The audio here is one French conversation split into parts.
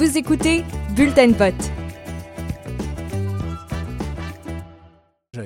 Vous écoutez Bulletin vote.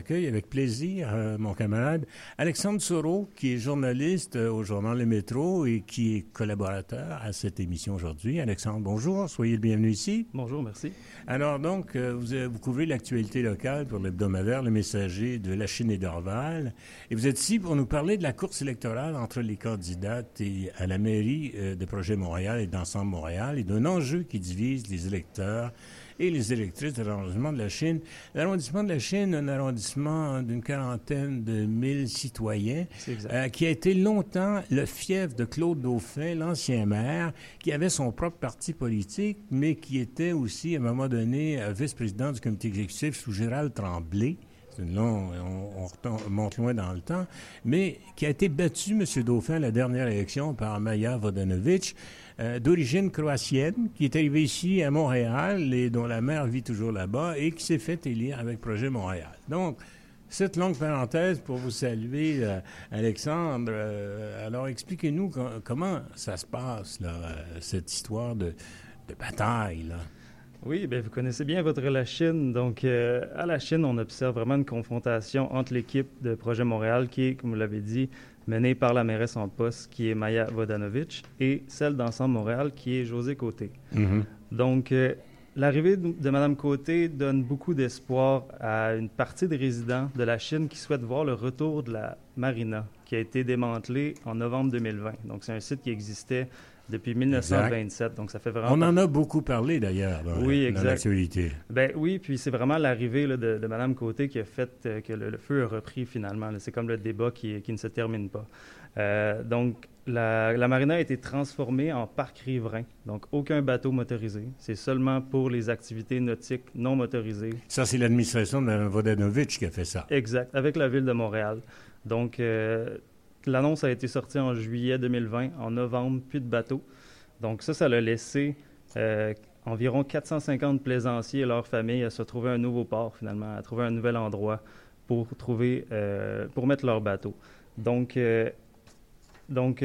J'accueille avec plaisir euh, mon camarade Alexandre Soro, qui est journaliste euh, au journal Le Métro et qui est collaborateur à cette émission aujourd'hui. Alexandre, bonjour, soyez le bienvenu ici. Bonjour, merci. Alors donc, euh, vous, vous, couvrez l'actualité locale pour l'hebdomadaire Le Messager de la Chine et d'Orval. Et vous êtes ici pour nous parler de la course électorale entre les candidates et à la mairie de Projet Montréal et d'Ensemble Montréal et d'un enjeu qui divise les électeurs et les électrices de l'arrondissement de la Chine. L'arrondissement de la Chine, un arrondissement d'une quarantaine de mille citoyens, euh, qui a été longtemps le fief de Claude Dauphin, l'ancien maire, qui avait son propre parti politique, mais qui était aussi, à un moment donné, euh, vice-président du comité exécutif sous Gérald Tremblay. Long, on, on, monte loin dans le temps, mais qui a été battu, M. Dauphin, la dernière élection par Maya Vodanovic. Euh, d'origine croatienne, qui est arrivé ici à Montréal et dont la mère vit toujours là-bas et qui s'est fait élire avec Projet Montréal. Donc, cette longue parenthèse pour vous saluer, euh, Alexandre. Euh, alors, expliquez-nous comment ça se passe, là, cette histoire de, bataille. Là? Oui, bien, vous connaissez bien votre la Chine. Donc, à la Chine, on observe vraiment une confrontation entre l'équipe de Projet Montréal, qui est, comme vous l'avez dit, menée par la mairesse en poste, qui est Maya Vodanovic, et celle d'Ensemble Montréal, qui est José Côté. Mm-hmm. Donc, euh, l'arrivée de Mme Côté donne beaucoup d'espoir à une partie des résidents de la Chine qui souhaitent voir le retour de la marina, qui a été démantelée en novembre 2020. Donc, c'est un site qui existait depuis 1927. Donc, ça fait vraiment. On en a beaucoup parlé d'ailleurs dans, oui, l'actualité. Ben oui, puis c'est vraiment l'arrivée de, de, Mme Côté qui a fait euh, que le, feu a repris finalement. C'est comme le débat qui, qui, ne se termine pas. Euh, donc, la, la, marina a été transformée en parc riverain. Donc, aucun bateau motorisé. C'est seulement pour les activités nautiques non motorisées. Ça, c'est l'administration de Mme Vodanovic qui a fait ça. Exact, avec la ville de Montréal. Donc, euh, L'annonce a été sortie en juillet 2020. En novembre, plus de bateaux. Donc ça, ça l'a laissé euh, environ 450 plaisanciers et leurs familles à se trouver un nouveau port, finalement, à trouver un nouvel endroit pour trouver, euh, pour mettre leurs bateaux. Donc, euh, donc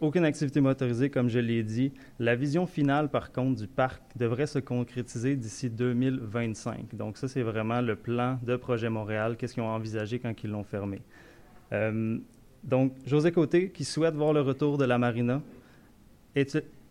aucune activité motorisée, comme je l'ai dit. La vision finale, par contre, du parc devrait se concrétiser d'ici 2025. Donc ça, c'est vraiment le plan de Projet Montréal. Qu'est-ce qu'ils ont envisagé quand ils l'ont fermé? Donc, José Côté, qui souhaite voir le retour de la marina, il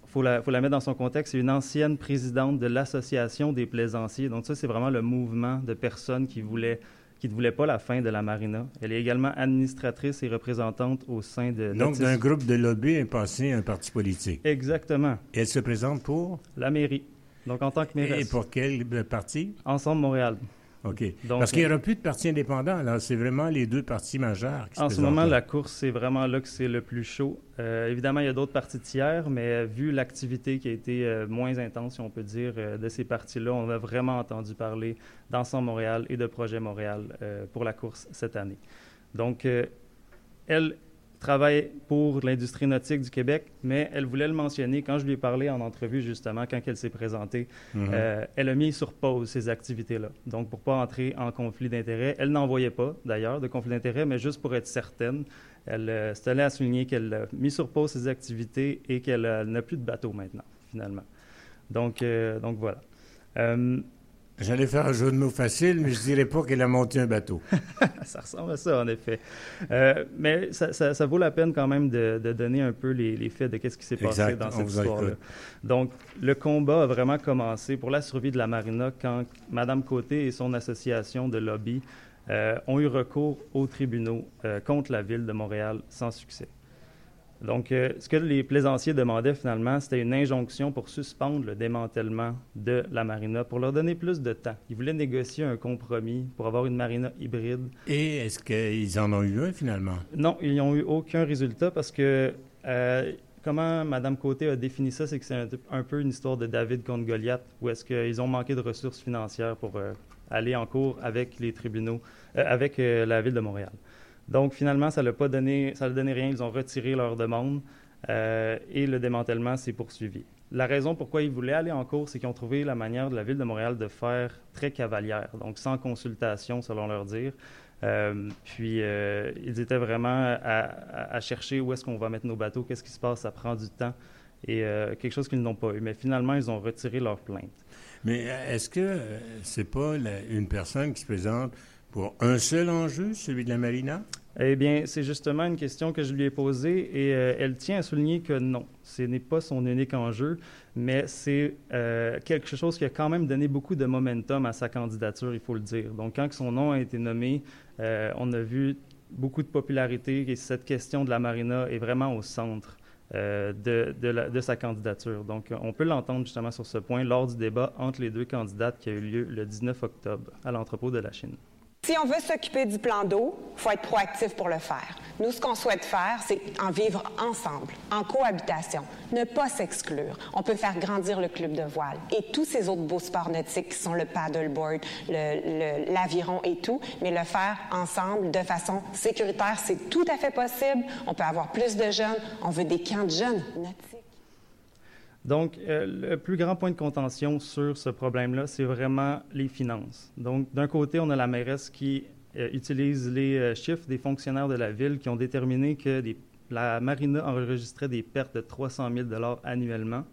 faut la, faut la mettre dans son contexte, c'est une ancienne présidente de l'Association des plaisanciers. Donc, ça, c'est vraiment le mouvement de personnes qui voulaient qui ne voulaient pas la fin de la marina. Elle est également administratrice et représentante au sein de... Donc, d'un groupe de lobby est passé un parti politique. Exactement. Et elle se présente pour? La mairie. Donc, en tant que mairesse. Et pour quel parti? Ensemble Montréal. OK. Parce qu'il n'y aura plus de partis indépendants. Là, c'est vraiment les deux partis majeurs qui En ce moment, la course, c'est vraiment là que c'est le plus chaud. Euh, évidemment, il y a d'autres partis tiers, mais vu l'activité qui a été euh, moins intense, si on peut dire, euh, de ces partis-là, on a vraiment entendu parler d'Ensemble Montréal et de Projet Montréal pour la course cette année. Donc, elle, travaille pour l'industrie nautique du Québec, mais elle voulait le mentionner quand je lui ai parlé en entrevue, justement, quand elle s'est présentée. Mhm. Euh, elle a mis sur pause ces activités-là. Donc, pour ne pas entrer en conflit d'intérêts, elle n'en voyait pas, d'ailleurs, de conflit d'intérêts, mais juste pour être certaine, elle euh, tenait à souligner qu'elle a mis sur pause ses activités et qu'elle n'a plus de bateau maintenant, finalement. Donc, euh, donc voilà. J'allais faire un jeu de mots facile, mais je dirais pas qu'elle a monté un bateau. ça ressemble à ça, en effet. Euh, mais ça, ça, vaut la peine quand même de, de donner un peu les, les faits de qu'est-ce qui s'est passé dans cette histoire-là. Donc, le combat a vraiment commencé pour la survie de la marina quand Mme Côté et son association de lobby euh, ont eu recours aux tribunaux euh, contre la ville de Montréal sans succès. Donc, euh, ce que les plaisanciers demandaient finalement, c'était une injonction pour suspendre le démantèlement de la marina, pour leur donner plus de temps. Ils voulaient négocier un compromis pour avoir une marina hybride. Et est-ce qu'ils en ont eu un finalement? Non, ils n'ont eu aucun résultat parce que euh, comment Mme Côté a défini ça, c'est que c'est un, peu une histoire de David contre Goliath, où est-ce qu'ils ont manqué de ressources financières pour euh, aller en cours avec les tribunaux, avec la ville de Montréal. Donc, finalement, ça n'a pas donné, ça rien. Ils ont retiré leur demande euh, et le démantèlement s'est poursuivi. La raison pourquoi ils voulaient aller en cours, c'est qu'ils ont trouvé la manière de la ville de Montréal de faire très cavalière, donc sans consultation, selon leur dire. Euh, puis, euh, ils étaient vraiment à, chercher où est-ce qu'on va mettre nos bateaux, qu'est-ce qui se passe, ça prend du temps. et quelque chose qu'ils n'ont pas eu. Mais finalement, ils ont retiré leur plainte. Mais est-ce que c'est pas une personne qui se présente pour un seul enjeu, celui de la marina? Eh bien, c'est justement une question que je lui ai posée et euh, elle tient à souligner que non, ce n'est pas son unique enjeu, mais c'est euh, quelque chose qui a quand même donné beaucoup de momentum à sa candidature, il faut le dire. Donc, quand son nom a été nommé, euh, on a vu beaucoup de popularité et cette question de la marina est vraiment au centre. de, de, de, sa candidature. Donc, on peut l'entendre justement sur ce point lors du débat entre les deux candidates qui a eu lieu le 19 octobre à l'entrepôt de la Chine. Si on veut s'occuper du plan d'eau, il faut être proactif pour le faire. Nous, ce qu'on souhaite faire, c'est en vivre ensemble, en cohabitation, ne pas s'exclure. On peut faire grandir le club de voile et tous ces autres beaux sports nautiques qui sont le paddleboard, l'aviron et tout, mais le faire ensemble de façon sécuritaire, c'est tout à fait possible. On peut avoir plus de jeunes. On veut des camps de jeunes nautiques. Donc, euh, le plus grand point de contention sur ce problème-là, c'est vraiment les finances. Donc, d'un côté, on a la mairesse qui euh, utilise les euh, chiffres des fonctionnaires de la ville qui ont déterminé que la marina enregistrait des pertes de 300 000 annuellement.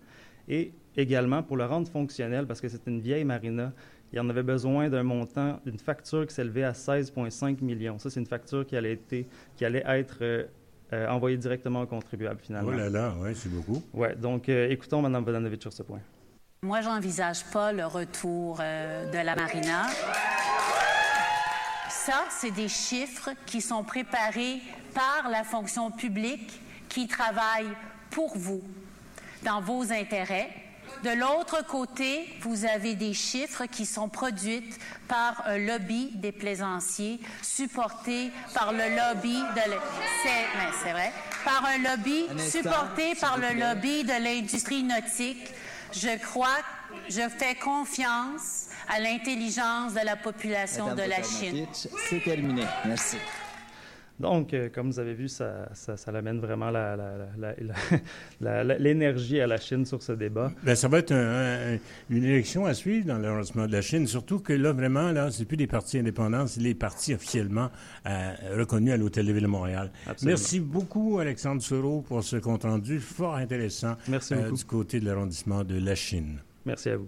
Et également, pour le rendre fonctionnel, parce que c'est une vieille marina, il y en avait besoin d'un montant, d'une facture qui s'élevait à 16,5 millions. Ça, c'est une facture qui allait, qui allait être euh, envoyé directement au contribuable, finalement. Oh là là, oui, c'est beaucoup. Oui, donc euh, écoutons Mme Vodanovic sur ce point. Moi, j'envisage pas le retour euh, de la marina. Ça, c'est des chiffres qui sont préparés par la fonction publique qui travaille pour vous, dans vos intérêts, de l'autre côté, vous avez des chiffres qui sont produits par un lobby des plaisanciers, supporté par le lobby de c'est vrai, par un lobby supporté par le lobby de l'industrie nautique. Je crois, je fais confiance à l'intelligence de la population de la Chine. C'est terminé. Merci. Donc, euh, comme vous avez vu, ça, ça, amène vraiment l'énergie à la Chine sur ce débat. Bien, ça va être une élection à suivre dans l'arrondissement de la Chine, surtout que là, vraiment, là, c'est plus des partis indépendants, c'est les partis officiellement euh, reconnus à l'Hôtel de Ville de Montréal. Merci beaucoup, Alexandre Soro, pour ce compte rendu fort intéressant Merci euh, du côté de l'arrondissement de la Chine. Merci à vous.